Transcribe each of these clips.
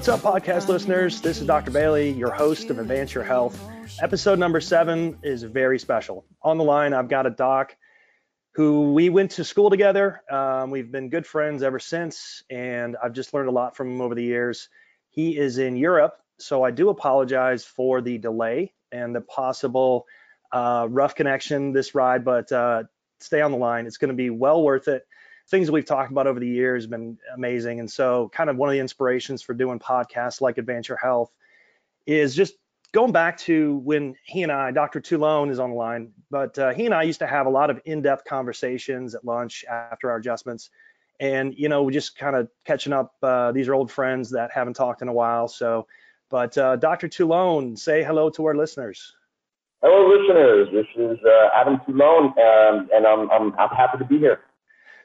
What's up, podcast listeners? This is Dr. Bailey, your host of Advance Your Health. Episode number seven is very special. On the line, I've got a doc who we went to school together. Um, we've been good friends ever since, and I've just learned a lot from him over the years. He is in Europe, so I do apologize for the delay and the possible uh, rough connection this ride, but uh, stay on the line. It's going to be well worth it things that we've talked about over the years have been amazing. And so, kind of one of the inspirations for doing podcasts like Your Health is just going back to when he and I, Dr. Toulon is on the line, but uh, he and I used to have a lot of in depth conversations at lunch after our adjustments. And, you know, we're just kind of catching up. Uh, these are old friends that haven't talked in a while. So, but uh, Dr. Toulon, say hello to our listeners. Hello, listeners. This is uh, Adam Toulon, um, and I'm, I'm, I'm happy to be here.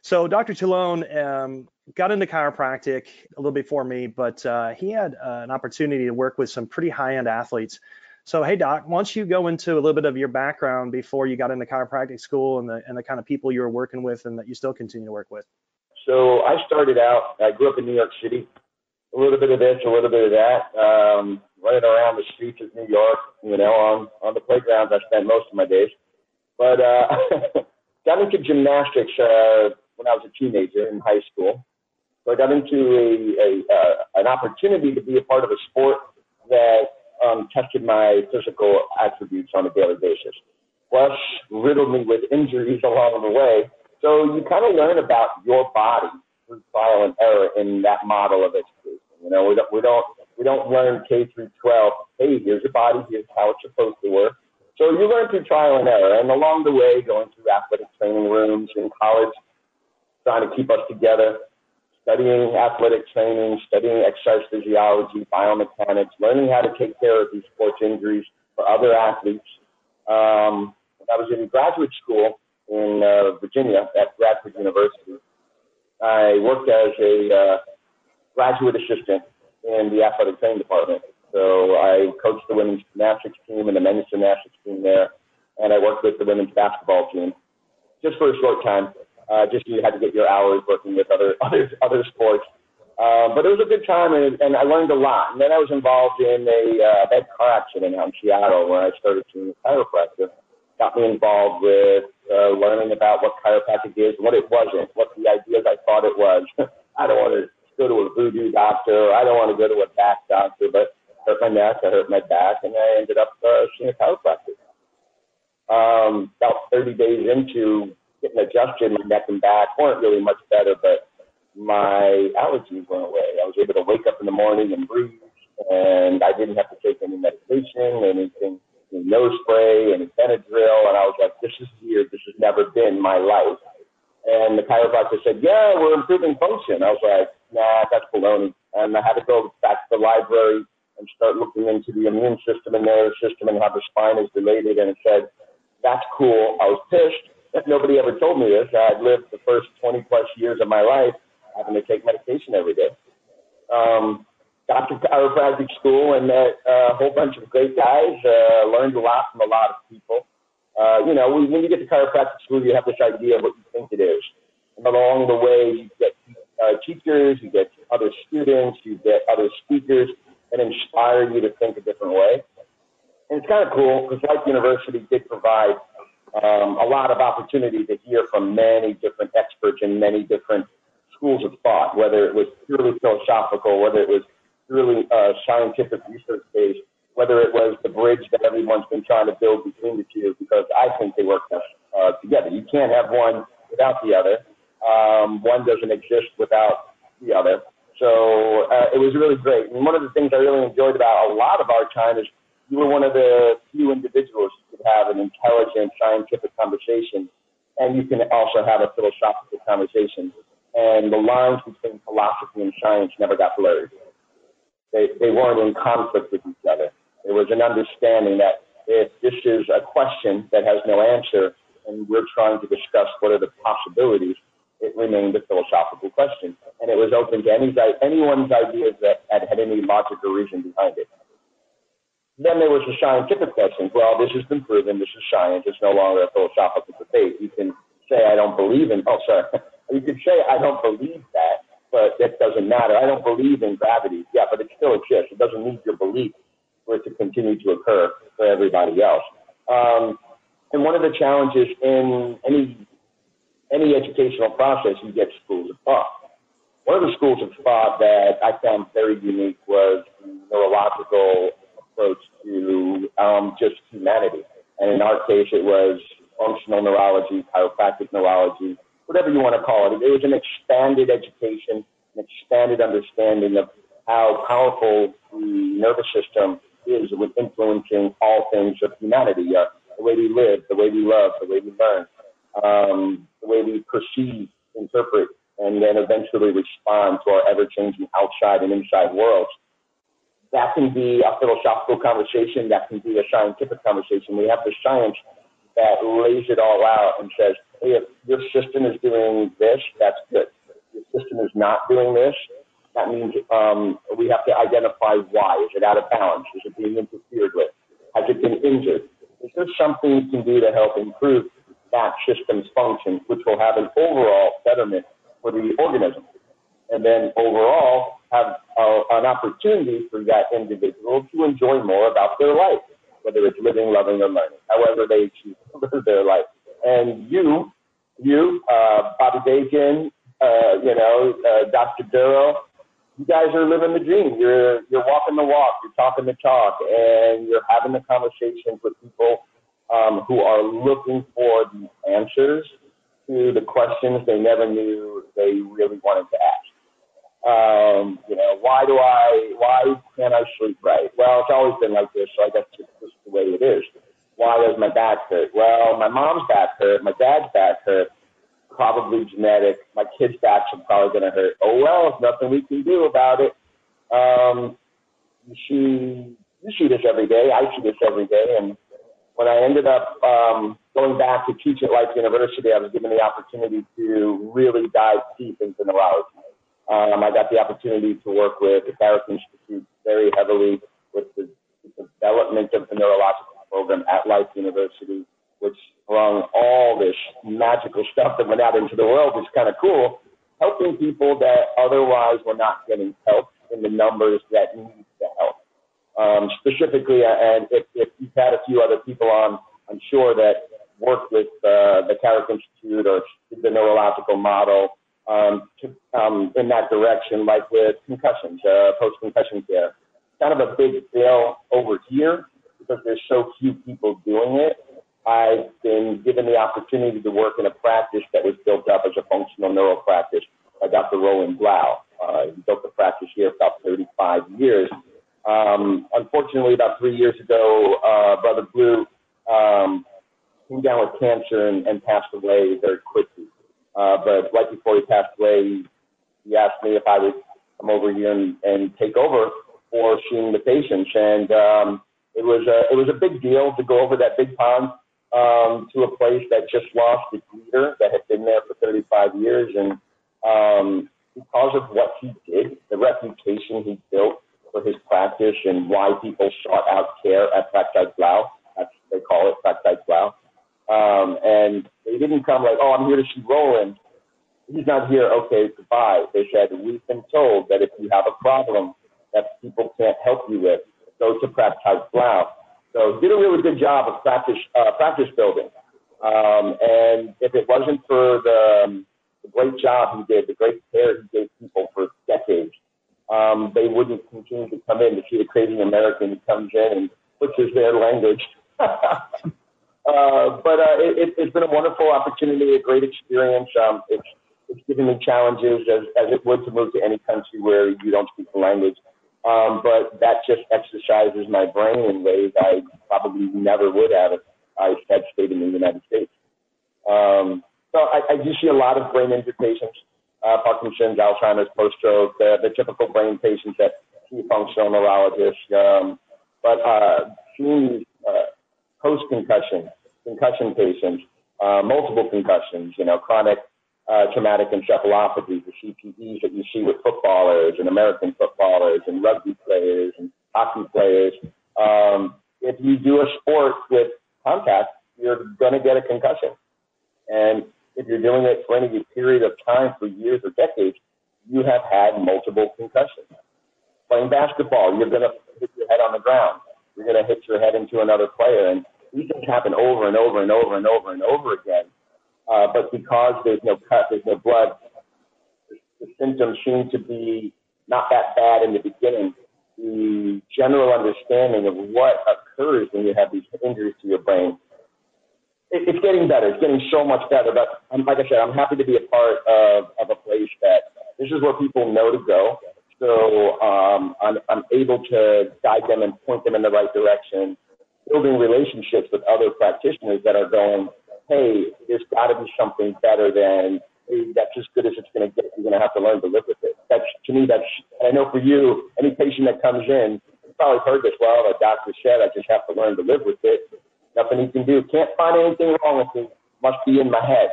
So Dr. Toulon um, got into chiropractic a little before me, but uh, he had uh, an opportunity to work with some pretty high-end athletes. So hey, Doc, don't you go into a little bit of your background before you got into chiropractic school and the and the kind of people you were working with and that you still continue to work with? So I started out. I grew up in New York City. A little bit of this, a little bit of that. Um, running around the streets of New York, you know, on on the playgrounds. I spent most of my days. But uh, got into gymnastics. Uh, when I was a teenager in high school. So I got into a, a uh, an opportunity to be a part of a sport that um, tested my physical attributes on a daily basis, plus riddled me with injuries along the way. So you kind of learn about your body through trial and error in that model of education. You know, we don't we don't we don't learn K through 12. Hey, here's your body. Here's how it's supposed to work. So you learn through trial and error, and along the way, going through athletic training rooms in college, trying to keep us together, studying athletic training, studying exercise physiology, biomechanics, learning how to take care of these sports injuries for other athletes. Um, I was in graduate school in uh, Virginia at Radford University, I worked as a uh, graduate assistant in the athletic training department. So I coached the women's gymnastics team and the men's gymnastics team there, and I worked with the women's basketball team just for a short time uh, just you had to get your hours working with other other other sports. Um, but it was a good time, and, and I learned a lot. And then I was involved in a uh, bad car accident out in Seattle where I started to chiropractic. Got me involved with uh, learning about what chiropractic is, what it wasn't, what the ideas I thought it was. I don't want to go to a voodoo doctor. I don't want to go to a back doctor, but hurt my neck, I hurt my back, and I ended up uh, seeing a chiropractor. Um, about 30 days into getting adjusted, my neck and back weren't really much better, but my allergies went away. I was able to wake up in the morning and breathe, and I didn't have to take any medication, anything, any nose spray, any Benadryl, and I was like, this is weird. This has never been my life. And the chiropractor said, yeah, we're improving function. I was like, nah, that's baloney. And I had to go back to the library and start looking into the immune system and nervous system and how the spine is related. And it said, that's cool. I was pissed nobody ever told me this. I'd lived the first 20 plus years of my life having to take medication every day. Um, got to chiropractic school and met a whole bunch of great guys. Uh, learned a lot from a lot of people. Uh, you know, when you get to chiropractic school, you have this idea of what you think it is. And along the way, you get uh, teachers, you get other students, you get other speakers that inspire you to think a different way. And it's kind of cool because Life University did provide um, a lot of opportunity to hear from many different experts in many different schools of thought, whether it was purely philosophical, whether it was purely uh, scientific research based, whether it was the bridge that everyone's been trying to build between the two, because I think they work uh, together. You can't have one without the other. Um, one doesn't exist without the other. So uh, it was really great. And one of the things I really enjoyed about a lot of our time is you were one of the few individuals who could have an intelligent scientific conversation, and you can also have a philosophical conversation. And the lines between philosophy and science never got blurred. They, they weren't in conflict with each other. There was an understanding that if this is a question that has no answer, and we're trying to discuss what are the possibilities, it remained a philosophical question. And it was open to any, anyone's ideas that had, had any logic or reason behind it. Then there was the scientific questions. Well, this has been proven. This is science. It's no longer a philosophical debate. You can say I don't believe in. Oh, sorry. You can say I don't believe that, but that doesn't matter. I don't believe in gravity. Yeah, but it still exists. It doesn't need your belief for it to continue to occur for everybody else. Um, and one of the challenges in any any educational process, you get schools of thought. One of the schools of thought that I found very unique was neurological approach to um, just humanity. And in our case, it was functional neurology, chiropractic neurology, whatever you want to call it. It was an expanded education, an expanded understanding of how powerful the nervous system is with influencing all things of humanity, uh, the way we live, the way we love, the way we learn, um, the way we perceive, interpret, and then eventually respond to our ever-changing outside and inside worlds. That can be a philosophical conversation. That can be a scientific conversation. We have the science that lays it all out and says, hey, if your system is doing this, that's good. If your system is not doing this, that means um, we have to identify why. Is it out of balance? Is it being interfered with? Has it been injured? Is there something you can do to help improve that system's function, which will have an overall betterment for the organism? And then overall, have a, an opportunity for that individual to enjoy more about their life, whether it's living, loving, or learning, however they choose to live their life. And you, you, uh, Bobby Bacon, uh, you know, uh, Dr. Duro, you guys are living the dream. You're you're walking the walk. You're talking the talk, and you're having the conversations with people um, who are looking for the answers to the questions they never knew they really wanted to ask. Um, you know, why do I? Why can't I sleep right? Well, it's always been like this, so I guess it's just the way it is. Why does my back hurt? Well, my mom's back hurt. My dad's back hurt probably genetic. My kid's backs are probably going to hurt. Oh well, there's nothing we can do about it. Um, see, you see this every day. I see this every day. And when I ended up um, going back to teach at Life University, I was given the opportunity to really dive deep into neurology. Um, I got the opportunity to work with the Carrick Institute very heavily with the, development of the neurological program at Life University which sprung all this magical stuff that went out into the world is kind of cool, helping people that otherwise were not getting help in the numbers that need the help. Um, specifically, uh, and if, if you've had a few other people on, I'm sure that worked with uh, the Carrick Institute or the neurological model um, to, um, in that direction, like with concussions, uh, post-concussion care. Kind of a big deal over here because there's so few people doing it I've been given the opportunity to work in a practice that was built up as a functional neural practice by Dr. Roland Blau. Uh, he built the practice here for about 35 years. Um, unfortunately, about three years ago, uh, Brother Blau um, came down with cancer and, and passed away very quickly. Uh, but right before he passed away, he asked me if I would come over here and, and take over for seeing the patients. And um, it was a, it was a big deal to go over that big pond um, to a place that just lost its leader that had been there for 35 years. And um, because of what he did, the reputation he built for his practice and why people sought out care at Praxis Blau, that's they call it Praxis Blau. Um, and they didn't come like, oh, I'm here to see Roland. He's not here. Okay, goodbye. They said, we've been told that if you have a problem that people can't help you with, go to Praxis Blau so did a really good job of practice uh, practice building. Um, and if it wasn't for the, um, the great job he did, the great care he gave people for decades, um, they wouldn't continue to come in to see the crazy American who comes in and butchers their language. Uh, but uh, it, has been a wonderful opportunity, a great experience. Um, it's, it's given me challenges as, as it would to move to any country where you don't speak the language. Um, but that just exercises my brain in ways I probably never would have if I had stayed in the United States. Um, so I, I do see a lot of brain injury patients, uh, Parkinson's, Alzheimer's, post-stroke, the, the typical brain patients that see functional neurologists. Um, but uh, seeing uh, post-concussion, concussion patients, uh, multiple concussions, you know, chronic uh, traumatic encephalopathy, the CTEs that you see with footballers and American footballers and rugby players and hockey players. Um, if you do a sport with contact, you're going to get a concussion. And if you're doing it for any period of time for years or decades, you have had multiple concussions. Playing basketball, you're going to hit your head on the ground. You're going to hit your head into another player. And these things happen over and over and over and over and over again. Uh, but because there's no cut, there's no blood, the, the symptoms seem to be not that bad in the beginning. The general understanding of what occurs when you have these injuries to your brain it's getting better. It's getting so much better. But um, like I said, I'm happy to be a part of, of a place that this is where people know to go. So um, I'm, I'm able to guide them and point them in the right direction, building relationships with other practitioners that are going, hey, there's got to be something better than that's as good as it's going to get. You're going to have to learn to live with it. That's to me. That's I know for you, any patient that comes in, you probably heard this. Well, the doctor said I just have to learn to live with it. Nothing he can do. Can't find anything wrong with me. Must be in my head.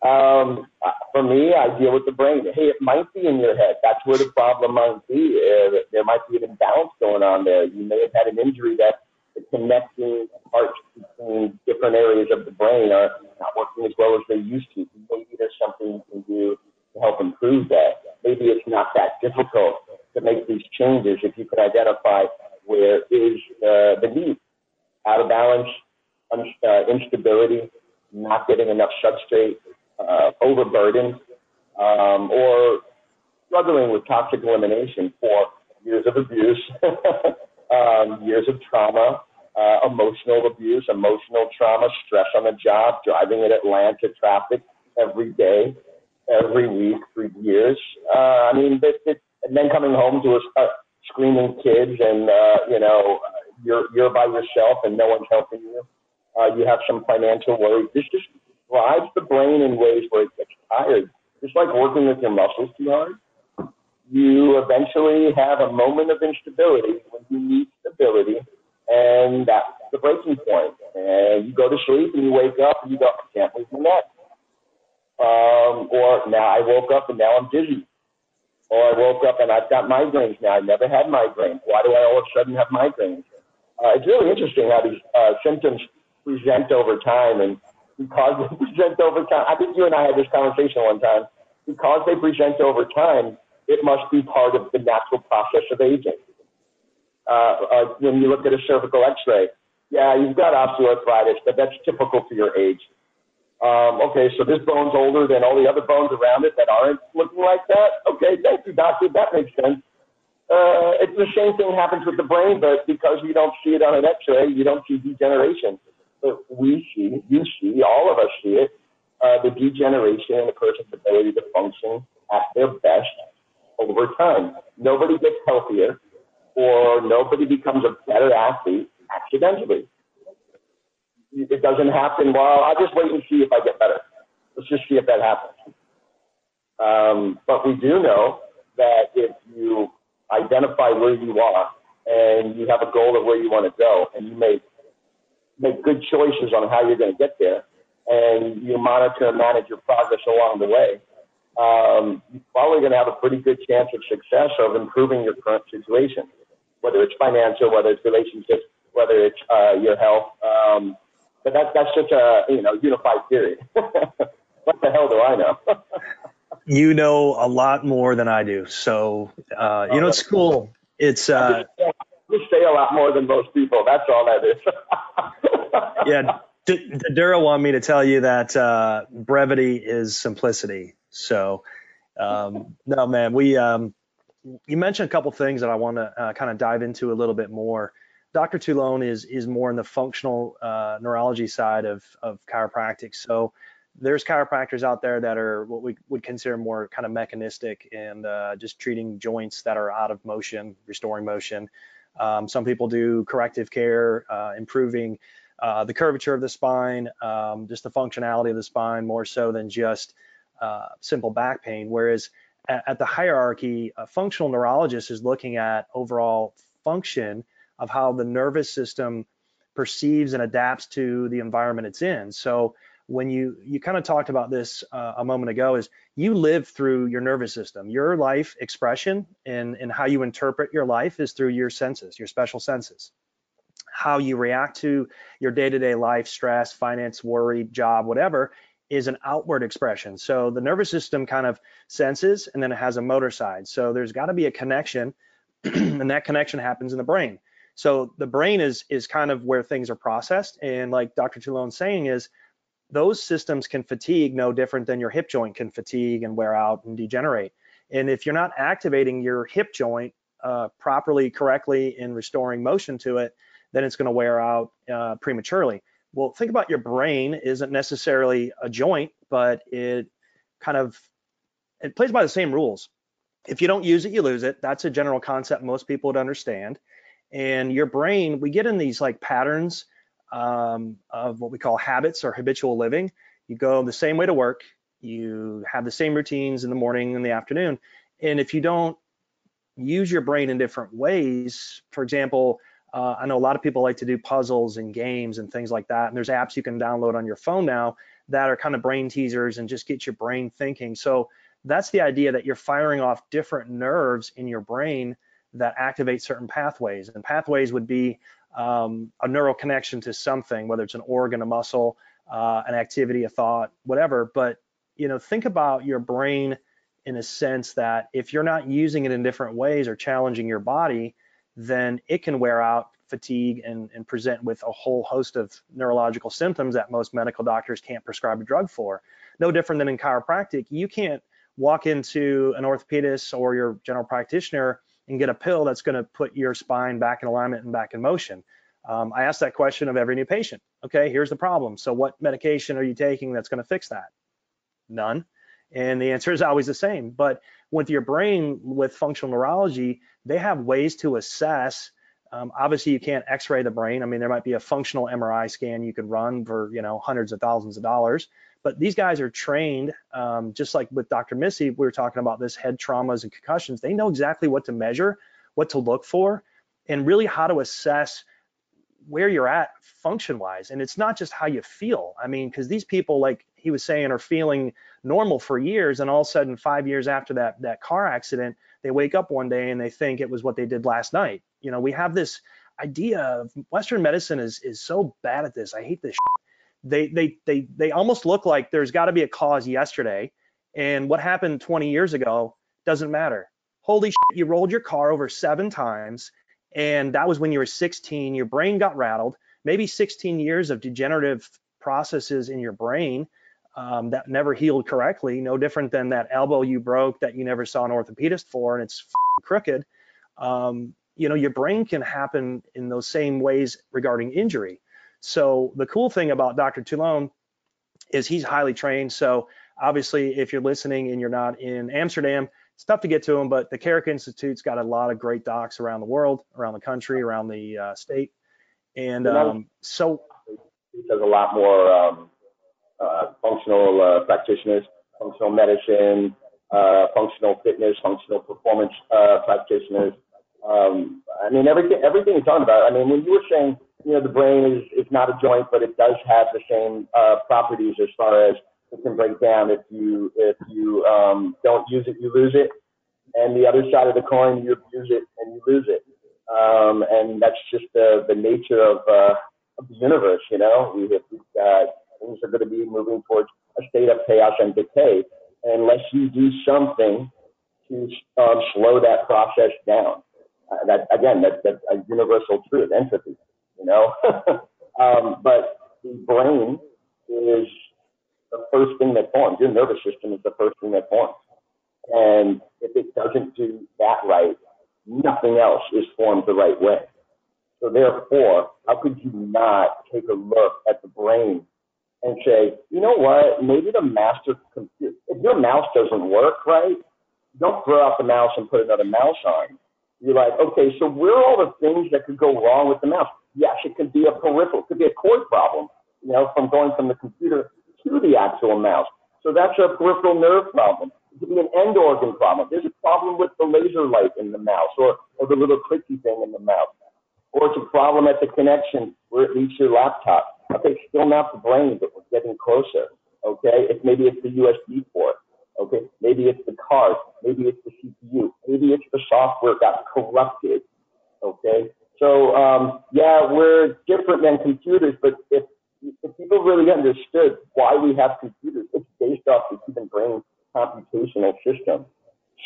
Um, for me, I deal with the brain. Hey, it might be in your head. That's where the problem might be. Uh, there might be an imbalance going on there. You may have had an injury that the connecting parts between different areas of the brain are not working as well as they used to. Maybe there's something you can do to help improve that. Maybe it's not that difficult to make these changes if you can identify where is uh, the need out of balance, uh, instability, not getting enough substrate, uh, overburdened, um, or struggling with toxic elimination for years of abuse, um, years of trauma, uh, emotional abuse, emotional trauma, stress on the job, driving in Atlanta traffic every day, every week for years. Uh, I mean, it, it, and then coming home to a, a screaming kids and, uh, you know, you're you're by yourself and no one's helping you. Uh, you have some financial worries. This just drives the brain in ways where it gets tired. Just like working with your muscles too hard, you eventually have a moment of instability when you need stability, and that's the breaking point. And you go to sleep and you wake up and you go, I can't move my neck. Um, or now I woke up and now I'm dizzy. Or I woke up and I've got migraines now. I never had migraines. Why do I all of a sudden have migraines? uh, it's really interesting how these uh, symptoms present over time, and because they present over time, I think you and I had this conversation one time. Because they present over time, it must be part of the natural process of aging. Uh, uh, when you look at a cervical X-ray, yeah, you've got osteoarthritis, but that's typical for your age. Um, okay, so this bone's older than all the other bones around it that aren't looking like that. Okay, thank you, doctor. That makes sense uh, it's the same thing happens with the brain, but because you don't see it on an X-ray, you don't see degeneration. But we see, you see, all of us see it, uh, the degeneration in a person's ability to function at their best over time. Nobody gets healthier or nobody becomes a better athlete accidentally. It doesn't happen, well, I'll just wait and see if I get better. Let's just see if that happens. Um, but we do know that if you identify where you are and you have a goal of where you want to go and you make make good choices on how you're going to get there and you monitor and manage your progress along the way, um, you're probably going to have a pretty good chance of success of improving your current situation, whether it's financial, whether it's relationships, whether it's uh, your health. Um, but that's that's such a you know unified theory. what the hell do I know? you know a lot more than I do. So, uh, you know, it's cool. It's, uh, you say a lot more than most people. That's all that is. yeah. D- Dura wanted me to tell you that, uh, brevity is simplicity. So, um, no, man, we, um, you mentioned a couple things that I want to uh, kind of dive into a little bit more. Dr. Toulon is is more in the functional uh, neurology side of of chiropractic. So there's chiropractors out there that are what we would consider more kind of mechanistic and uh, just treating joints that are out of motion, restoring motion. Um, some people do corrective care, uh, improving uh, the curvature of the spine, um, just the functionality of the spine more so than just uh, simple back pain. Whereas at, at the hierarchy, a functional neurologist is looking at overall function of how the nervous system perceives and adapts to the environment it's in. So when you you kind of talked about this uh, a moment ago is you live through your nervous system your life expression and and how you interpret your life is through your senses your special senses how you react to your day-to-day life stress finance worry job whatever is an outward expression. So the nervous system kind of senses and then it has a motor side. So there's got to be a connection and that connection happens in the brain. So the brain is is kind of where things are processed. And like Dr. Toulon's saying is those systems can fatigue no different than your hip joint can fatigue and wear out and degenerate. And if you're not activating your hip joint uh, properly, correctly in restoring motion to it, then it's going to wear out uh, prematurely. Well, think about your brain isn't necessarily a joint, but it kind of it plays by the same rules. If you don't use it, you lose it. That's a general concept most people would understand. And your brain, we get in these like patterns um, of what we call habits or habitual living. You go the same way to work, you have the same routines in the morning and the afternoon. And if you don't use your brain in different ways, for example, uh, I know a lot of people like to do puzzles and games and things like that. And there's apps you can download on your phone now that are kind of brain teasers and just get your brain thinking. So that's the idea that you're firing off different nerves in your brain that activate certain pathways. And pathways would be um, a neural connection to something, whether it's an organ, a muscle, uh, an activity, a thought, whatever. But you know, think about your brain in a sense that if you're not using it in different ways or challenging your body, then it can wear out, fatigue, and, and present with a whole host of neurological symptoms that most medical doctors can't prescribe a drug for. No different than in chiropractic, you can't walk into an orthopedist or your general practitioner and get a pill that's going to put your spine back in alignment and back in motion. Um, I ask that question of every new patient. Okay, here's the problem. So what medication are you taking that's going to fix that? None. And the answer is always the same. But with your brain, with functional neurology, they have ways to assess. Um, obviously, you can't X-ray the brain. I mean, there might be a functional MRI scan you could run for you know hundreds of thousands of dollars. But these guys are trained, um, just like with Dr. Missy, we were talking about this head traumas and concussions. They know exactly what to measure, what to look for, and really how to assess where you're at function wise. And it's not just how you feel. I mean, because these people, like he was saying, are feeling normal for years, and all of a sudden, five years after that that car accident, they wake up one day and they think it was what they did last night. You know, we have this idea of Western medicine is is so bad at this. I hate this. Shit. They they they they almost look like there's got to be a cause yesterday, and what happened 20 years ago doesn't matter. Holy shit, you rolled your car over seven times, and that was when you were 16. Your brain got rattled. Maybe 16 years of degenerative processes in your brain um, that never healed correctly, no different than that elbow you broke that you never saw an orthopedist for and it's crooked. Um, you know, your brain can happen in those same ways regarding injury. So the cool thing about Dr. Toulon is he's highly trained. So obviously, if you're listening and you're not in Amsterdam, it's tough to get to him, but the Carrick Institute's got a lot of great docs around the world, around the country, around the uh, state. And um, so he does a lot more um, functional uh, practitioners, functional medicine, uh, functional fitness, functional performance uh, practitioners. Um, I mean, everything everything you're talking about. I mean, when you were saying, you know, the brain is, is not a joint, but it does have the same uh, properties as far as it can break down if you if you um, don't use it, you lose it. And the other side of the coin, you abuse it and you lose it. Um, and that's just the the nature of uh, of the universe. You know, we we've got things are going to be moving towards a state of chaos and decay unless you do something to um, slow that process down. Uh, that again, that, that's a universal truth, entropy. You know, um, but the brain is the first thing that forms. Your nervous system is the first thing that forms, and if it doesn't do that right, nothing else is formed the right way. So therefore, how could you not take a look at the brain and say, you know what, maybe the master computer, if your mouse doesn't work right, don't throw out the mouse and put another mouse on. You're like, okay, so where are all the things that could go wrong with the mouse? Yes, it could be a peripheral, it could be a cord problem, you know, from going from the computer to the actual mouse. So that's a peripheral nerve problem. It could be an end organ problem. There's a problem with the laser light in the mouse or, or the little clicky thing in the mouse. Or it's a problem at the connection where it reaches your laptop Okay, still not the brain, but we're getting closer. Okay, if maybe it's the USB port. Okay, maybe it's the card. Maybe it's the CPU. Maybe it's the software got corrupted. Okay, so um, yeah, we're different than computers, but if if people really understood why we have computers, it's based off the human brain computational system.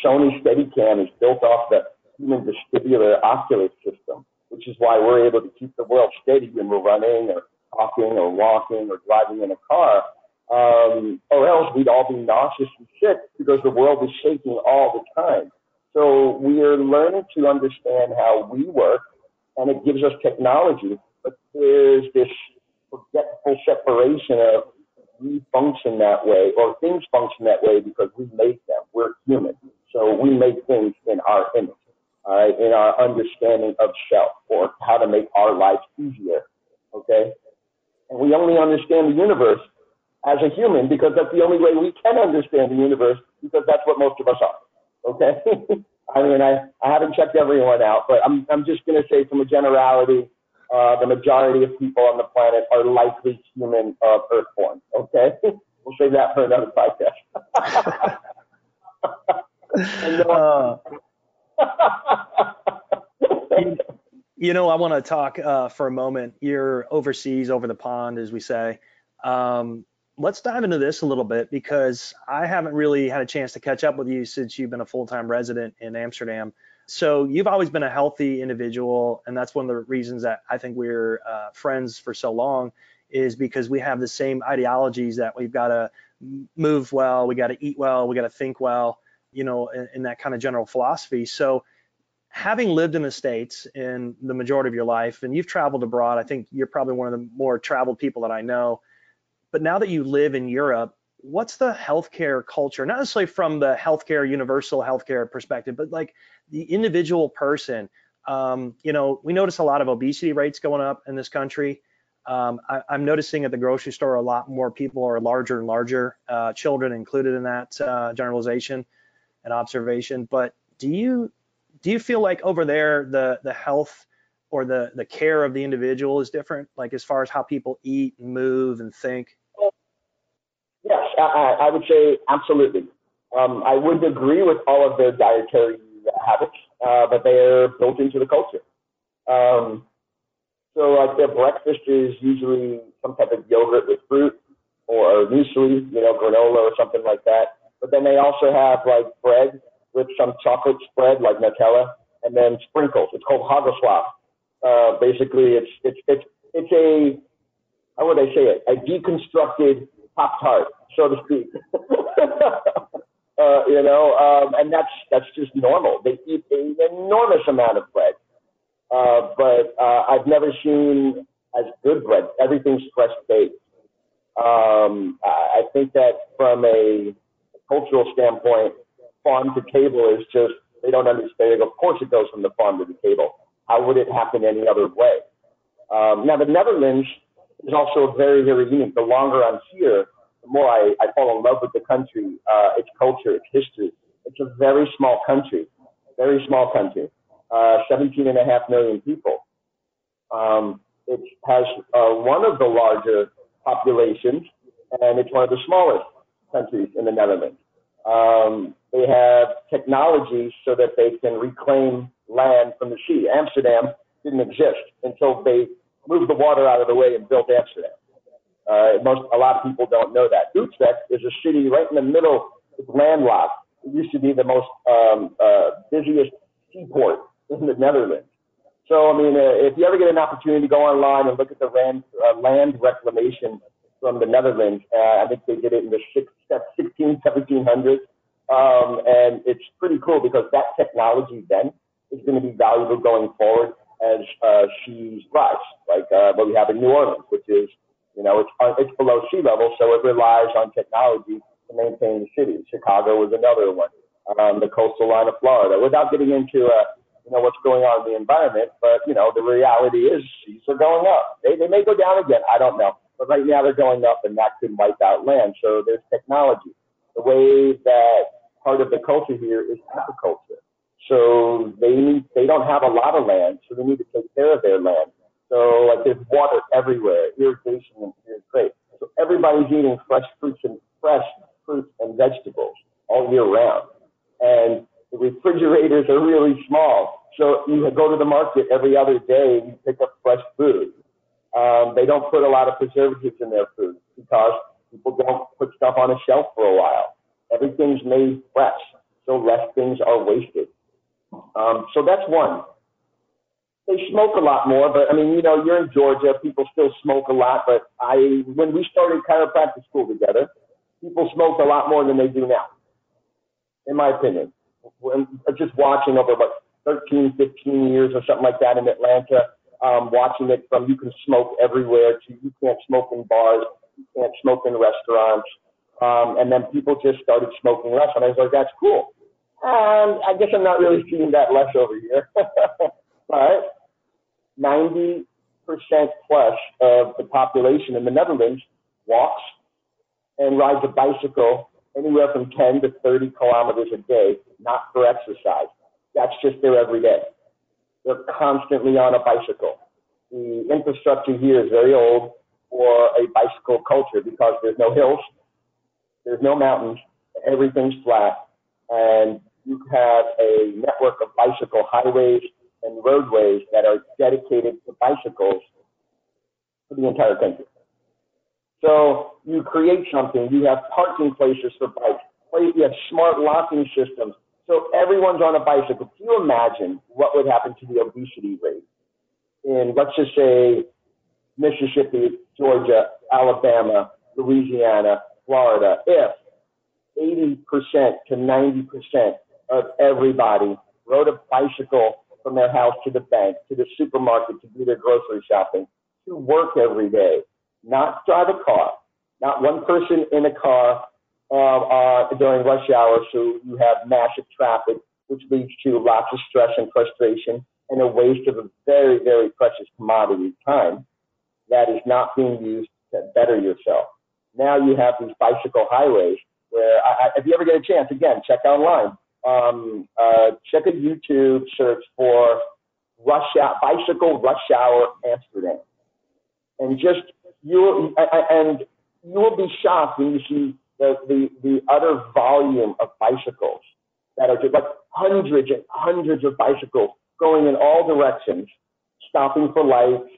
Sony Steadicam is built off the human vestibular ocular system, which is why we're able to keep the world steady when we're running or talking or walking or driving in a car. Um, or else we'd all be nauseous and sick because the world is shaking all the time. So we are learning to understand how we work, and it gives us technology. But there's this forgetful separation of we function that way or things function that way because we make them. We're human. So we make things in our image, in our understanding of self or how to make our lives easier. Okay. And we only understand the universe as a human because that's the only way we can understand the universe because that's what most of us are. Okay. I mean, I, I haven't checked everyone out, but I'm, I'm just going to say from a generality, uh, the majority of people on the planet are likely human uh, earthborn. Okay. we'll save that for another podcast. uh, you, know, I want to talk uh, for a moment. You're overseas, over the pond, as we say. Um, let's dive into this a little bit because I haven't really had a chance to catch up with you since you've been a full-time resident in Amsterdam. So you've always been a healthy individual, and that's one of the reasons that I think we're uh, friends for so long, is because we have the same ideologies that we've got to move well, we got to eat well, we got to think well, you know, in that kind of general philosophy. So having lived in the states in the majority of your life, and you've traveled abroad, I think you're probably one of the more traveled people that I know but now that you live in Europe, what's the healthcare culture? Not necessarily from the healthcare, universal healthcare perspective, but like the individual person. Um, you know, we notice a lot of obesity rates going up in this country. Um, I, am noticing at the grocery store a lot more people are larger and larger, uh, children included in that uh, generalization and observation. But do you do you feel like over there the the health or the the care of the individual is different, like as far as how people eat move and think? Yes, I, I would say absolutely. Um, I would agree with all of their dietary habits, uh, but they're built into the culture. Um, so like their breakfast is usually some type of yogurt with fruit or muesli, you know, granola or something like that. But then they also have like bread with some chocolate spread like Nutella and then sprinkles. It's called hagelslag. Uh, basically, it's, it's, it's, it's a, how would I say it? A deconstructed Pop Tart, so to speak. uh, you know, um, and that's that's just normal. They eat an enormous amount of bread, uh, but uh, I've never seen as good bread. Everything's fresh baked. Um, I think that from a cultural standpoint, farm to table is just they don't understand. Of course, it goes from the farm to the table. How would it happen any other way? Um, now, the Netherlands is also very, very unique. The longer I'm here, the more I, I fall in love with the country, uh, its culture, its history. It's a very small country, very small country, uh, 17 and a half million people. Um, it has uh, one of the larger populations, and it's one of the smallest countries in the Netherlands. Um, they have technology so that they can reclaim land from the sea. Amsterdam didn't exist until they moved the water out of the way and built Amsterdam. Uh, most, a lot of people don't know that. Utrecht is a city right in the middle. It's landlocked. It used to be the most um, uh, busiest seaport in the Netherlands. So, I mean, uh, if you ever get an opportunity to go online and look at the land, uh, land reclamation from the Netherlands, uh, I think they did it in the six, 16, 1700s. Um, and it's pretty cool because that technology then is going to be valuable going forward as uh, seas rise, like uh, what we have in New Orleans, which is, you know, it's, uh, it's below sea level, so it relies on technology to maintain the city. Chicago was another one, um, the coastal line of Florida. Without getting into, uh, you know, what's going on in the environment, but, you know, the reality is seas are going up. They, they may go down again, I don't know. But right now they're going up, and that could wipe out land. So there's technology. The way that part of the culture here is agriculture. So they need, they don't have a lot of land, so they need to take care of their land. So like there's water everywhere, irrigation is great. So everybody's eating fresh fruits and fresh fruits and vegetables all year round. And the refrigerators are really small. So you go to the market every other day and you pick up fresh food. Um, they don't put a lot of preservatives in their food because people don't put stuff on a shelf for a while. Everything's made fresh, so less things are wasted. Um, so that's one. They smoke a lot more, but I mean, you know, you're in Georgia, people still smoke a lot. But I, when we started chiropractic school together, people smoked a lot more than they do now, in my opinion. When, just watching over what 13, 15 years or something like that in Atlanta, um, watching it from you can smoke everywhere to you can't smoke in bars, you can't smoke in restaurants. Um, and then people just started smoking less. And I was like, that's cool. And I guess I'm not really seeing that less over here. but 90% plus of the population in the Netherlands walks and rides a bicycle anywhere from 10 to 30 kilometers a day, not for exercise. That's just their everyday. They're constantly on a bicycle. The infrastructure here is very old for a bicycle culture because there's no hills, there's no mountains, everything's flat, and you have a network of bicycle highways and roadways that are dedicated to bicycles for the entire country. So you create something, you have parking places for bikes, you have smart locking systems. So everyone's on a bicycle. Can you imagine what would happen to the obesity rate in, let's just say, Mississippi, Georgia, Alabama, Louisiana, Florida, if 80% to 90% of everybody rode a bicycle from their house to the bank, to the supermarket to do their grocery shopping, to work every day, not drive a car, not one person in a car uh, uh, during rush hour, so you have massive traffic, which leads to lots of stress and frustration and a waste of a very, very precious commodity, time, that is not being used to better yourself. Now you have these bicycle highways where, I, I, if you ever get a chance, again, check online. Um, uh, check a YouTube search for rush hour, bicycle rush hour Amsterdam, and just you and you will be shocked when you see the, the, the utter volume of bicycles that are just like hundreds and hundreds of bicycles going in all directions, stopping for lights,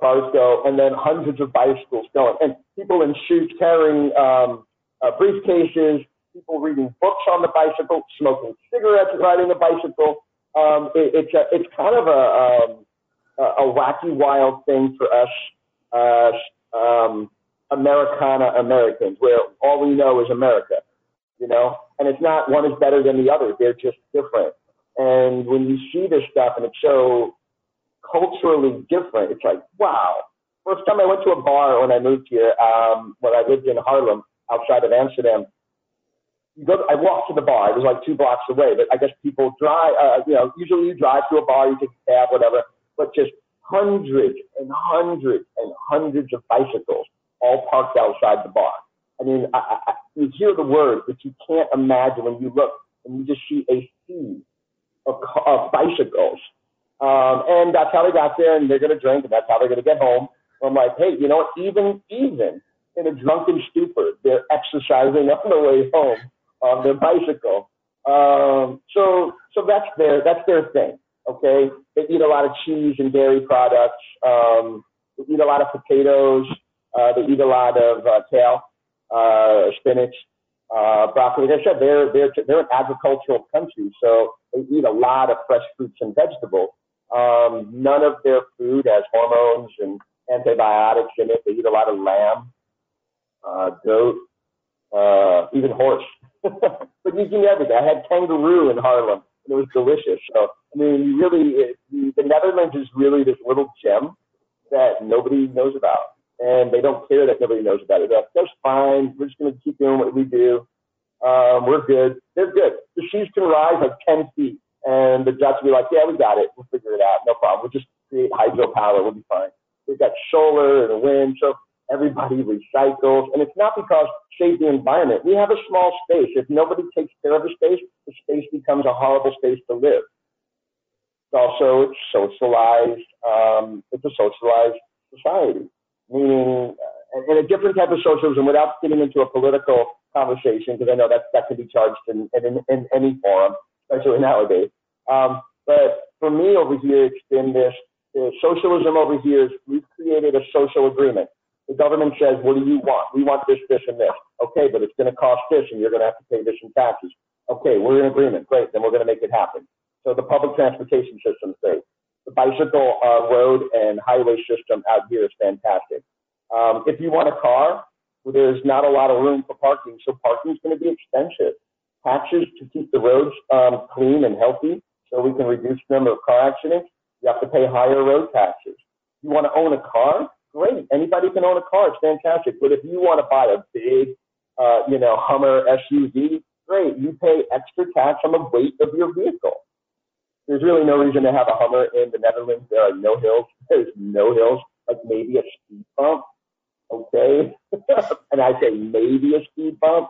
cars go, and then hundreds of bicycles going, and people in suits carrying um, uh, briefcases, people reading books on the bicycle, smoking cigarettes riding the bicycle. Um, it, it's a, it's kind of a, um, a wacky, wild thing for us uh, um, Americana Americans, where all we know is America, you know, and it's not one is better than the other. They're just different. And when you see this stuff and it's so culturally different, it's like, wow. First time I went to a bar when I moved here, um, when I lived in Haarlem outside of Amsterdam, you go, I walked to the bar. It was like two blocks away, but I guess people drive, uh, you know, usually you drive to a bar, you take a cab, whatever, but just hundreds and hundreds and hundreds of bicycles all parked outside the bar. I mean, I, I, you hear the words, but you can't imagine when you look and you just see a sea of, of bicycles. Um, and that's how they got there, and they're going to drink, and that's how they're going to get home. I'm like, hey, you know? Even even in a drunken stupor, they're exercising on the way home on their bicycle. Um, so so that's their that's their thing. Okay, they eat a lot of cheese and dairy products. Um, they eat a lot of potatoes. Uh, they eat a lot of uh, kale, uh, spinach, uh, broccoli. They're they're they're an agricultural country, so they eat a lot of fresh fruits and vegetables. Um, none of their food has hormones and antibiotics in it. They eat a lot of lamb, uh, goat, uh, even horse. but you can everything. I had kangaroo in Haarlem, and it was delicious. So I mean, really, it, the Netherlands is really this little gem that nobody knows about and they don't care that nobody knows about it. They're like, that's fine. We're just going to keep doing what we do. Um, we're good. They're good. The seas can rise like 10 feet, and the Dutch will be like, yeah, we got it. We'll figure it out. No problem. We'll just create hydropower. We'll be fine. They've got solar and wind, so everybody recycles. And it's not because save the environment. We have a small space. If nobody takes care of the space, the space becomes a horrible space to live. Also it's socialized. Um, it's a socialized society meaning in a different type of socialism without getting into a political conversation, because I know that that can be charged in, in, in any forum, especially nowadays. Um, but for me over here, it's been this The socialism over here is we've created a social agreement. The government says, what do you want? We want this, this, and this. Okay, but it's going to cost this, and you're going to have to pay this in taxes. Okay, we're in agreement. Great, then we're going to make it happen. So the public transportation system is great. Bicycle uh, road and highway system out here is fantastic. Um, if you want a car, there's not a lot of room for parking, so parking is going to be expensive. Taxes to keep the roads um, clean and healthy, so we can reduce the number of car accidents. You have to pay higher road taxes. You want to own a car? Great. Anybody can own a car. It's fantastic. But if you want to buy a big, uh, you know, Hummer SUV, great. You pay extra tax on the weight of your vehicle. There's really no reason to have a Hummer in the Netherlands. There are no hills. There's no hills. Like maybe a speed bump. Okay. and I say maybe a speed bump.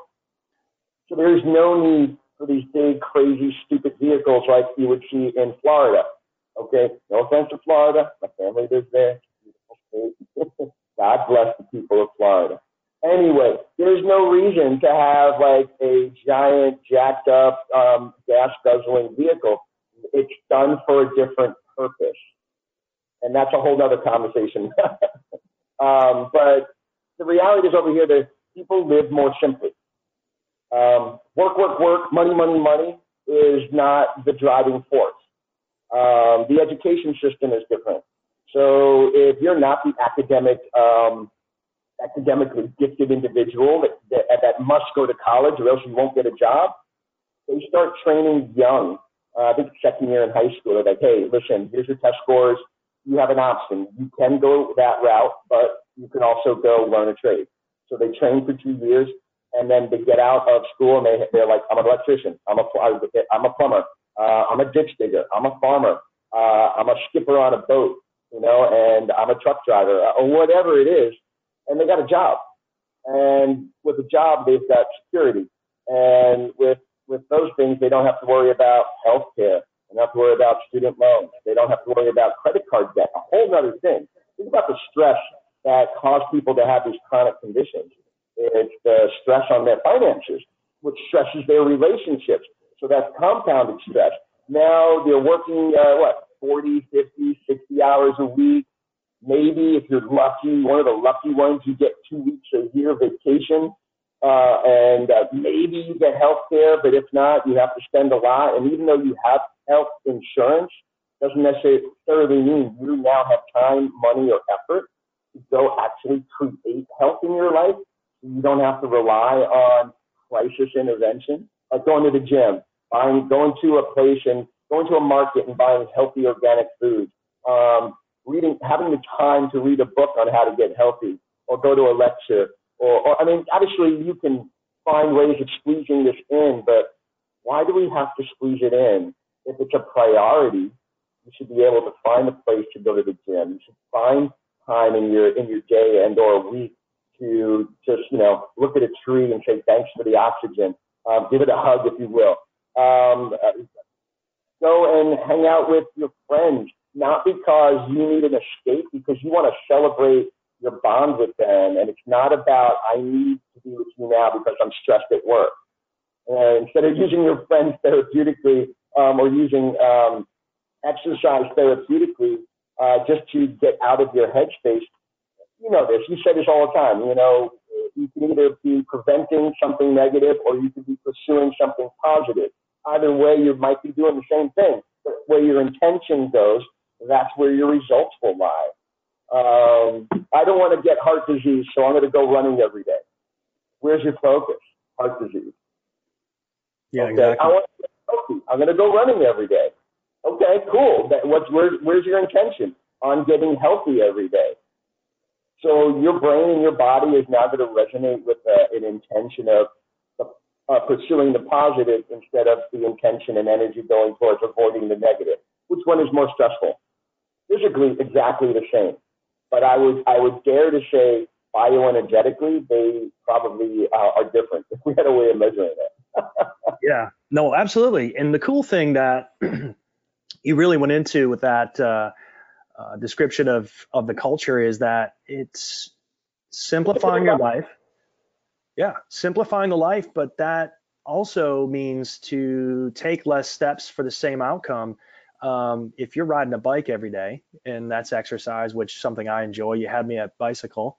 So there's no need for these big, crazy, stupid vehicles like you would see in Florida. Okay, no offense to Florida, my family lives there. God bless the people of Florida. Anyway, there's no reason to have like a giant, jacked up, um, gas guzzling vehicle. It's done for a different purpose. And that's a whole other conversation. um, but the reality is over here that people live more simply. Um, work, work, work, money, money, money is not the driving force. Um, the education system is different. So if you're not the academic, um, academically gifted individual that, that, that, must go to college or else you won't get a job, they start training young. Uh, I think second year in high school, they're like, hey, listen, here's your test scores. You have an option. You can go that route, but you can also go learn a trade. So they train for two years and then they get out of school and they, they're like, I'm an electrician. I'm a, I'm a plumber. Uh, I'm a ditch digger. I'm a farmer. Uh, I'm a skipper on a boat, you know, and I'm a truck driver or whatever it is. And they got a job. And with a job, they've got security. And with, with those things, they don't have to worry about health care. They don't have to worry about student loans. They don't have to worry about credit card debt, a whole other thing. Think about the stress that cause people to have these chronic conditions. It's the stress on their finances, which stresses their relationships, so that's compounded stress. Now they're working, uh, what, 40, 50, 60 hours a week. Maybe if you're lucky, one of the lucky ones, you get two weeks a year vacation. Uh, and uh, maybe you get health care, but if not, you have to spend a lot. And even though you have health insurance, doesn't necessarily mean you now have time, money, or effort to go actually create health in your life. You don't have to rely on crisis intervention, like going to the gym buying, going to a place and going to a market and buying healthy organic food, um, reading, having the time to read a book on how to get healthy, or go to a lecture, or, or I mean, obviously you can find ways of squeezing this in, but why do we have to squeeze it in? If it's a priority, you should be able to find a place to go to the gym. You should find time in your in your day and or week to just you know look at a tree and say thanks for the oxygen. Um, give it a hug if you will. Um, go and hang out with your friends, not because you need an escape, because you want to celebrate your bond with them. And it's not about, I need to be with you now because I'm stressed at work. And instead of using your friends therapeutically um, or using um, exercise therapeutically uh, just to get out of your headspace, you know this. You say this all the time. You know, you can either be preventing something negative or you can be pursuing something positive either way, you might be doing the same thing. But where your intention goes, that's where your results will lie. Um, I don't want to get heart disease, so I'm going to go running every day. Where's your focus? Heart disease. Yeah, okay. exactly. I want to get healthy. I'm going to go running every day. Okay, cool. That, what's, where, where's your intention on getting healthy every day? So your brain and your body is now going to resonate with uh, an intention of uh, pursuing the positive instead of the intention and energy going towards avoiding the negative. Which one is more stressful? Physically, exactly the same. But I would I would dare to say bioenergetically, they probably uh, are different if we had a way of measuring it. yeah, no, absolutely. And the cool thing that you really went into with that uh, uh, description of of the culture is that it's simplifying your life yeah, simplifying the life, but that also means to take less steps for the same outcome. Um, if you're riding a bike every day and that's exercise, which something I enjoy, you had me at bicycle.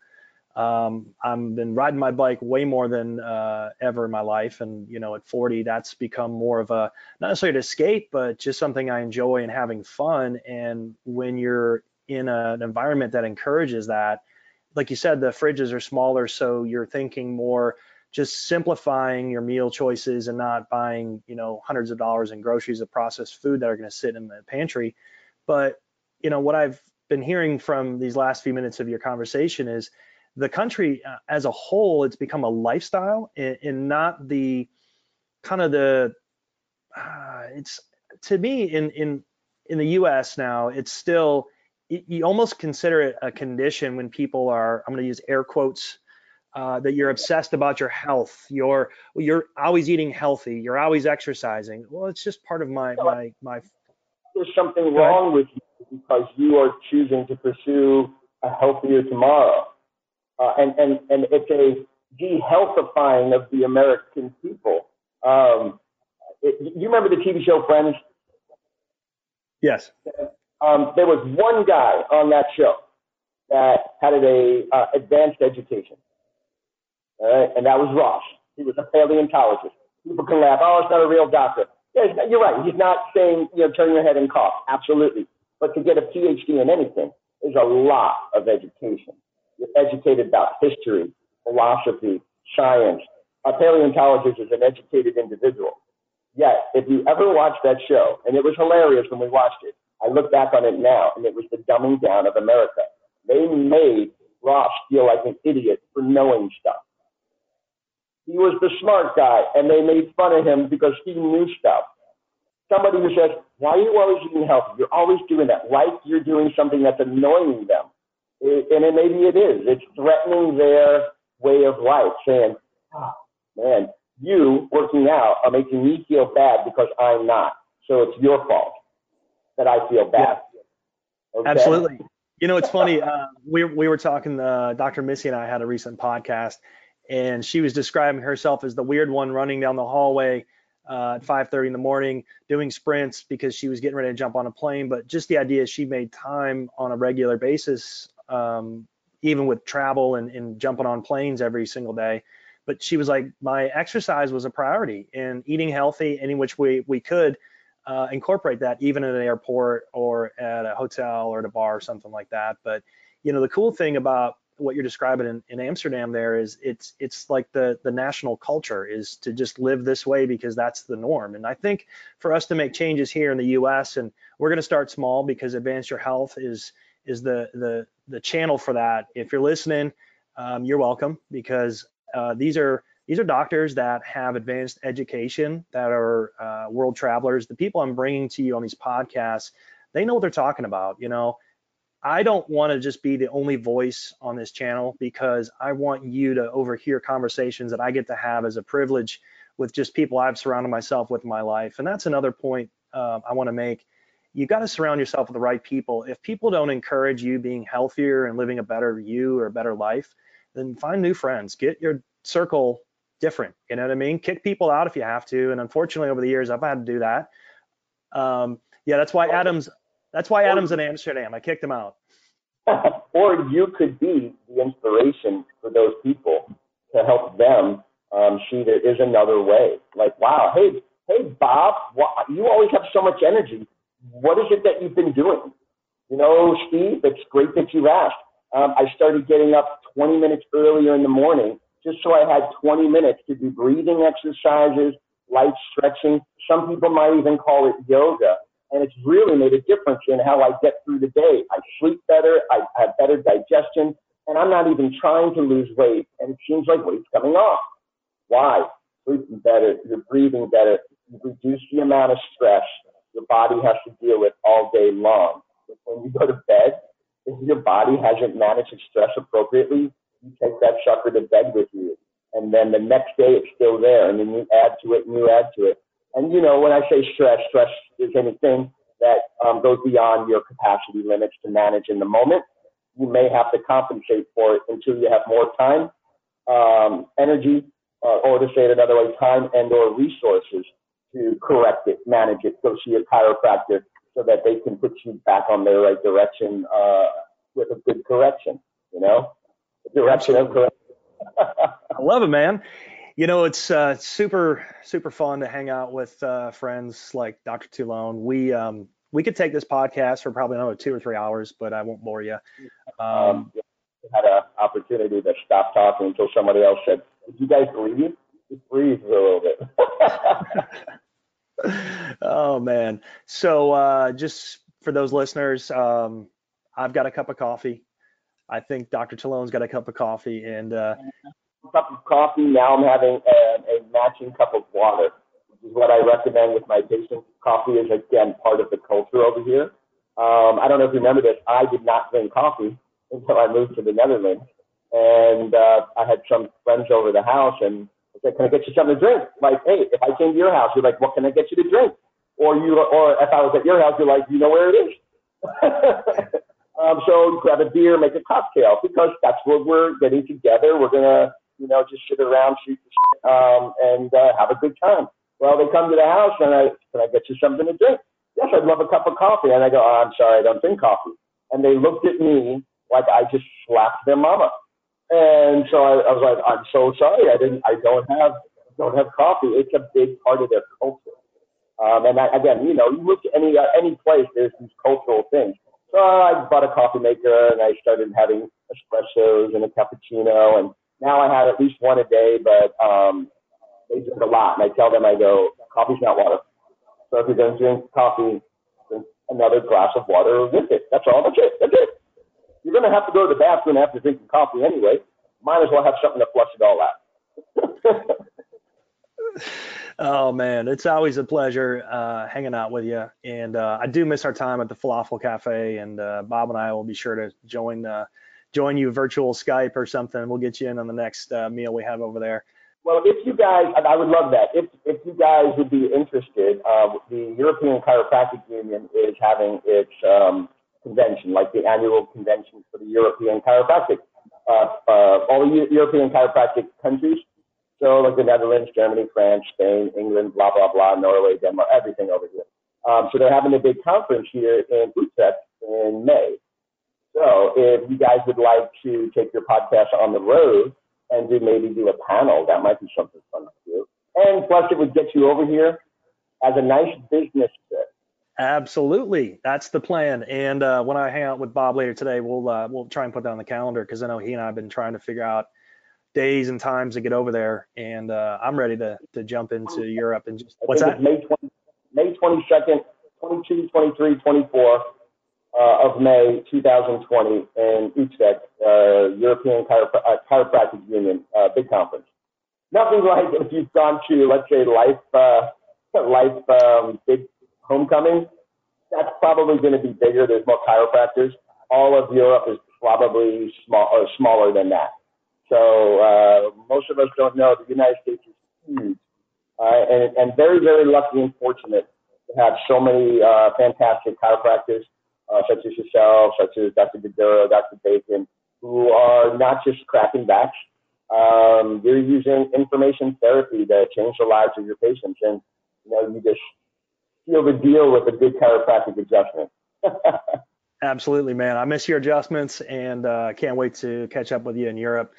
Um, I've been riding my bike way more than uh, ever in my life, and you know, at 40, that's become more of a not necessarily to escape, but just something I enjoy and having fun. And when you're in a, an environment that encourages that, like you said, the fridges are smaller, so you're thinking more just simplifying your meal choices and not buying, you know, hundreds of dollars in groceries of processed food that are going to sit in the pantry. But, you know, what I've been hearing from these last few minutes of your conversation is the country uh, as a whole, it's become a lifestyle and, and not the kind of the, uh, it's to me in, in, in the US now, it's still, you almost consider it a condition when people are, I'm going to use air quotes, uh, that you're obsessed about your health. You're you're always eating healthy. You're always exercising. Well, it's just part of my my my. There's something wrong with you because you are choosing to pursue a healthier tomorrow, uh, and and and it's a de-healthifying of the American people. Um, it, you remember the TV show Friends? Yes. Um, there was one guy on that show that had a uh, advanced education all right, and that was Ross. He was a paleontologist. People can laugh, oh, it's not a real doctor. Yeah, you're right. He's not saying, you know, turn your head and cough. Absolutely. But to get a PhD in anything is a lot of education. You're educated about history, philosophy, science. A paleontologist is an educated individual. Yet, if you ever watched that show, and it was hilarious when we watched it, I look back on it now, and it was the dumbing down of America. They made Ross feel like an idiot for knowing stuff he was the smart guy, and they made fun of him because he knew stuff. Somebody who says, Why are you always eating healthy? You're always doing that, like you're doing something that's annoying them. and it, maybe it is. It's threatening their way of life, saying, oh, man, you working out are making me feel bad because I'm not. So it's your fault that I feel bad. Yeah. Okay? Absolutely. You know, it's funny. Uh, we, we were talking, uh, Dr. Missy and I had a recent podcast, and she was describing herself as the weird one running down the hallway uh, at 5:30 in the morning doing sprints because she was getting ready to jump on a plane. But just the idea she made time on a regular basis, um, even with travel and, and jumping on planes every single day. But she was like, my exercise was a priority, and eating healthy any which way we could. Uh, incorporate that even at an airport or at a hotel or at a bar or something like that. But you know, the cool thing about what you're describing in, in Amsterdam there is it's it's like the the national culture is to just live this way because that's the norm. And I think for us to make changes here in the U.S. and we're going to start small because Advance Your Health is is the the the channel for that. If you're listening, um, you're welcome because uh, these are these are doctors that have advanced education that are uh, world travelers. The people I'm bringing to you on these podcasts, they know what they're talking about. You know, I don't want to just be the only voice on this channel because I want you to overhear conversations that I get to have as a privilege with just people I've surrounded myself with in my life. And that's another point uh, I want to make. You got to surround yourself with the right people. If people don't encourage you being healthier and living a better you or a better life, then find new friends. Get your circle different. You know what I mean? Kick people out if you have to. And unfortunately, over the years, I've had to do that. Um, yeah, that's why Adam's that's why Adam's in Amsterdam. I kicked him out. or you could be the inspiration for those people to help them um, see there is another way. Like, wow, hey, hey, Bob, you always have so much energy. What is it that you've been doing? You know, Steve, it's great that you asked. Um, I started getting up 20 minutes earlier in the morning just so I had 20 minutes to do breathing exercises, light stretching. Some people might even call it yoga and it's really made a difference in how I get through the day. I sleep better, I have better digestion, and I'm not even trying to lose weight, and it seems like weight's coming off. Why? Sleeping better, you're breathing better, you reduce the amount of stress your body has to deal with all day long. When you go to bed, if your body hasn't managed its stress appropriately, you take that sucker to bed with you. And then the next day it's still there, and then you add to it and you add to it. And you know, when I say stress, stress is anything that um, goes beyond your capacity limits to manage in the moment. You may have to compensate for it until you have more time, um, energy, uh, or to say it another way, time and or resources to correct it, manage it, go see a chiropractor, so that they can put you back on the right direction uh, with a good correction. You know, direction of correction. I love it, man. You know, it's uh, super super fun to hang out with uh, friends like Dr. Toulon. We um, we could take this podcast for probably another two or three hours, but I won't bore you. Um, um, had an opportunity to stop talking until somebody else said, "Did you guys breathe?" Just breathe a little bit. oh man! So uh, just for those listeners, um, I've got a cup of coffee. I think Dr. Toulon's got a cup of coffee, and uh, cup of coffee. Now I'm having a, a matching cup of water, which is what I recommend with my patients. Coffee is again part of the culture over here. Um, I don't know if you remember this. I did not drink coffee until I moved to the Netherlands, and uh, I had some friends over the house, and I said, "Can I get you something to drink?" Like, hey, if I came to your house, you're like, "What can I get you to drink?" Or you, or if I was at your house, you're like, "You know where it is." um, so grab a beer, make a cocktail because that's what we're getting together. We're gonna you know, just sit around, shoot the shit, um, and uh, have a good time. Well, they come to the house and I, can I get you something to drink? Yes, I'd love a cup of coffee. And I go, oh, I'm sorry, I don't drink coffee. And they looked at me like I just slapped their mama. And so I, I was like, I'm so sorry, I didn't, I don't have, don't have coffee. It's a big part of their culture. Um, and I, again, you know, you look at any uh, any place, there's these cultural things. So I bought a coffee maker and I started having espressos and a cappuccino and now I have at least one a day, but um, they drink a lot. And I tell them, I go, coffee's not water. So if you're going to drink coffee, drink another glass of water with it. That's all. That's it. That's it. You're going to have to go to the bathroom after drinking coffee anyway. Might as well have something to flush it all out. oh man, it's always a pleasure uh, hanging out with you, and uh, I do miss our time at the Falafel Cafe. And uh, Bob and I will be sure to join uh, join you virtual Skype or something. We'll get you in on the next uh, meal we have over there. Well, if you guys, I would love that. If if you guys would be interested, uh, the European Chiropractic Union is having its um, convention, like the annual convention for the European Chiropractic, uh, uh, all European chiropractic countries. So, like the Netherlands, Germany, France, Spain, England, blah blah blah, Norway, Denmark, everything over here. Um, so they're having a big conference here in Utrecht in May. So if you guys would like to take your podcast on the road and do maybe do a panel, that might be something fun to do. And plus, it would get you over here as a nice business trip. Absolutely, that's the plan. And uh, when I hang out with Bob later today, we'll uh, we'll try and put that on the calendar because I know he and I have been trying to figure out days and times to get over there. And uh, I'm ready to to jump into Europe and just what's that? May 20, May 22nd, 22, 23, 24 uh, of May 2020 in Utrecht, uh, European uh, Chiropractic Union, uh, big conference. Nothing like if you've gone to, let's say, Life, uh, Life um, Big Homecoming. That's probably going to be bigger. There's more chiropractors. All of Europe is probably small or smaller than that. So uh, most of us don't know the United States is huge, and, and very, very lucky and fortunate to have so many fantastic chiropractors uh, such as yourself, such as Dr. Gadura, Dr. Bacon, who are not just cracking backs. Um, you're using information therapy to change the lives of your patients, and you know you just feel the deal with a good chiropractic adjustment. Absolutely, man. I miss your adjustments, and uh, can't wait to catch up with you in Europe.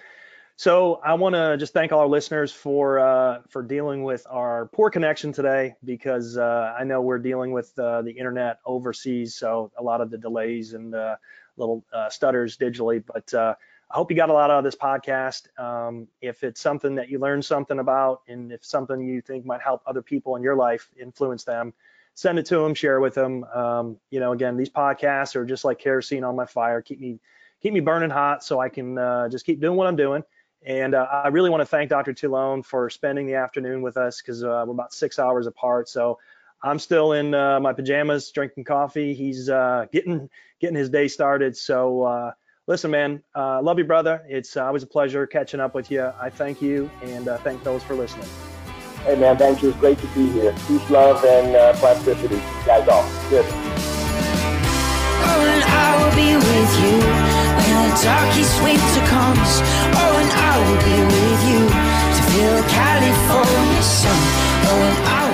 So I want to just thank all our listeners for uh, for dealing with our poor connection today because uh, I know we're dealing with uh, the internet overseas, so a lot of the delays and uh, little uh, stutters digitally. But uh, I hope you got a lot out of this podcast. Um, if it's something that you learned something about, and if something you think might help other people in your life, influence them, send it to them, share it with them. Um, you know, again, these podcasts are just like kerosene on my fire. Keep me keep me burning hot so I can just keep doing what I'm doing. And uh, I really want to thank Dr. Toulon for spending the afternoon with us because uh, we're about six hours apart. So I'm still in uh, my pajamas drinking coffee. He's uh, getting getting his day started. So uh, listen, man, uh, love you, brother. It's always a pleasure catching up with you. I thank you and thank those for listening. Hey, man, thank you. It's great to be here. Peace, love, and plasticity. You guys all. Good. Oh, Kentucky's winter comes. Oh, and I will be with you to feel California sun. Oh, and I